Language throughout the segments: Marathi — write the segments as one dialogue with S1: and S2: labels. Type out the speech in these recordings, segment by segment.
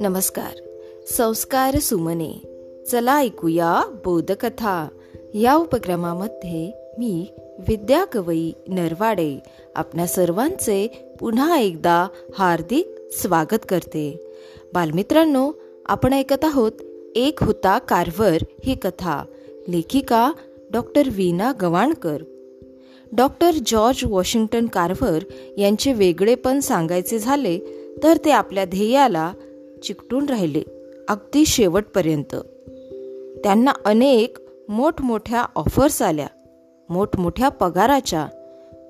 S1: नमस्कार. संस्कार सुमने. चला ऐकूया बोधकथा. या उपक्रमामध्ये मी विद्या कवई नरवाडे आपल्या सर्वांचे पुन्हा एकदा हार्दिक स्वागत करते. बालमित्रांनो आपण ऐकत आहोत एक होता कारवर ही कथा. लेखिका doctor Veena Gavankar. Doctor George Washington Carver यांचे वेगळेपण सांगायचे झाले तर ते आपल्या ध्येयाला चिकटून राहिले अगदी शेवटपर्यंत. त्यांना अनेक मोठमोठ्या ऑफर्स आल्या मोठमोठ्या पगाराच्या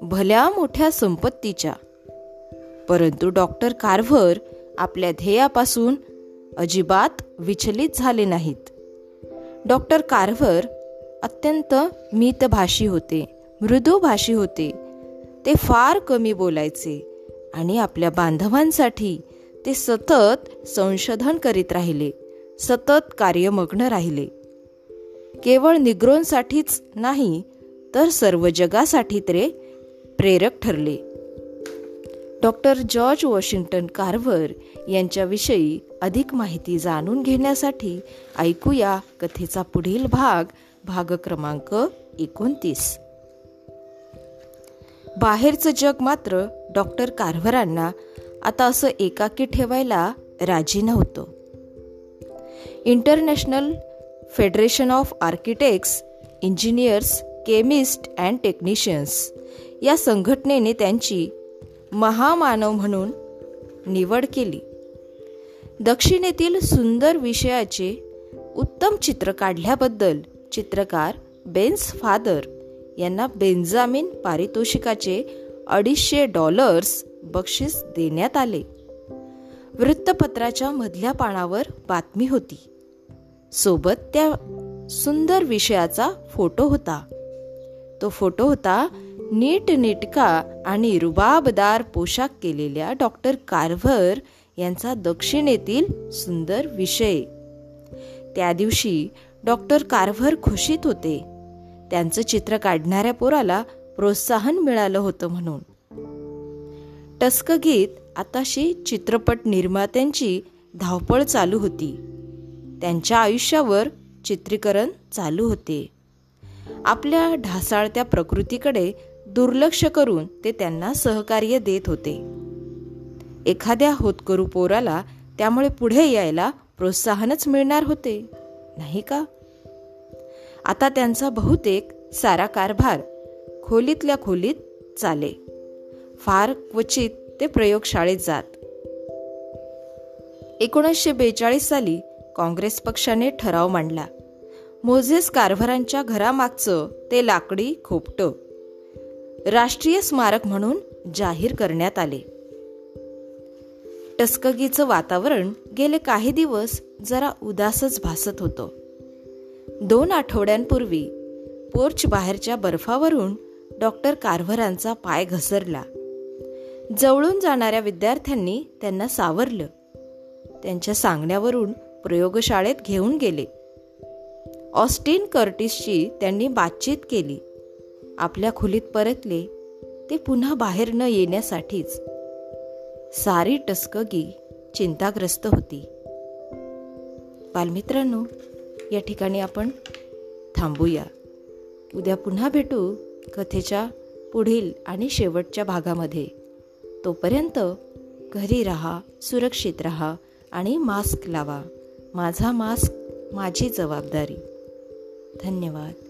S1: भल्या मोठ्या संपत्तीच्या. परंतु डॉक्टर कार्व्हर आपल्या ध्येयापासून अजिबात विचलित झाले नाहीत. डॉक्टर कार्व्हर अत्यंत मितभाषी होते. मृदूभाषी होते. ते फार कमी बोलायचे आणि आपल्या बांधवांसाठी ते सतत संशोधन करीत राहिले सतत कार्यमग्न राहिले. केवळ निग्रोंसाठीच नाही तर सर्व जगासाठी ते प्रेरक ठरले. डॉक्टर जॉर्ज वॉशिंग्टन कार्व्हर यांच्याविषयी अधिक माहिती जाणून घेण्यासाठी ऐकूया कथेचा पुढील भाग भाग क्रमांक एकोणतीस. बाहेरचं जग मात्र डॉक्टर कार्व्हरांना आता असं एकाकी ठेवायला राजी नव्हतं. International Federation of Architects Engineers chemist and technicians या संघटनेने त्यांची महामानव म्हणून निवड केली. दक्षिणेतील सुंदर विषयाचे उत्तम चित्र काढल्याबद्दल चित्रकार बेन्स फादर यांना बेंजामिन पारितोषिकाचे अडीचशे डॉलर्स बक्षीस देण्यात आले. वृत्तपत्राच्या मधल्या पानावर बातमी होती. सोबत त्या सुंदर विषयाचा फोटो होता. तो फोटो होता नीट नेटका आणि रुबाबदार पोशाख केलेल्या डॉक्टर कार्व्हर यांचा दक्षिणेतील सुंदर विषय. त्या दिवशी डॉक्टर कार्व्हर खुशीत होते. त्यांचं चित्र काढणाऱ्या पोराला प्रोत्साहन मिळालं होतं म्हणून. टस्कगीत आताशी चित्रपट निर्मात्यांची धावपळ चालू होती. त्यांच्या आयुष्यावर चित्रीकरण चालू होते. आपल्या ढासाळत्या प्रकृतीकडे दुर्लक्ष करून ते त्यांना सहकार्य देत होते. एखाद्या होतकरू पोराला त्यामुळे पुढे यायला प्रोत्साहनच मिळणार होते नाही का? आता त्यांचा बहुतेक सारा कारभार खोलीतल्या खोलीत चाले. फार क्वचित ते प्रयोगशाळेत जात. एकोणीसशे बेचाळीस साली काँग्रेस पक्षाने ठराव मांडला. मोझेस कारभारांच्या घरामागचं ते लाकडी खोपटं. राष्ट्रीय स्मारक म्हणून जाहीर करण्यात आले. टस्कगीचं वातावरण गेले काही दिवस जरा उदासच भासत होतं. दोन आठवड्यांपूर्वी पोर्च बाहेरच्या बर्फावरून डॉक्टर कारभरांचा पाय घसरला. जवळून जाणाऱ्या विद्यार्थ्यांनी त्यांना सावरलं. त्यांच्या सांगण्यावरून प्रयोगशाळेत घेऊन गेले. ऑस्टिन कर्टिसची त्यांनी बातचीत केली. आपल्या खोलीत परतले ते पुन्हा बाहेर न येण्यासाठीच. सारी टस्कगी चिंताग्रस्त होती. बालमित्रांनो या ठिकाणी आपण थांबूया. उद्या पुन्हा भेटू कथेच्या पुढील आणि शेवटच्या भागामध्ये. तोपर्यंत घरी राहा सुरक्षित राहा आणि मास्क लावा. माझा मास्क माझी जबाबदारी. धन्यवाद.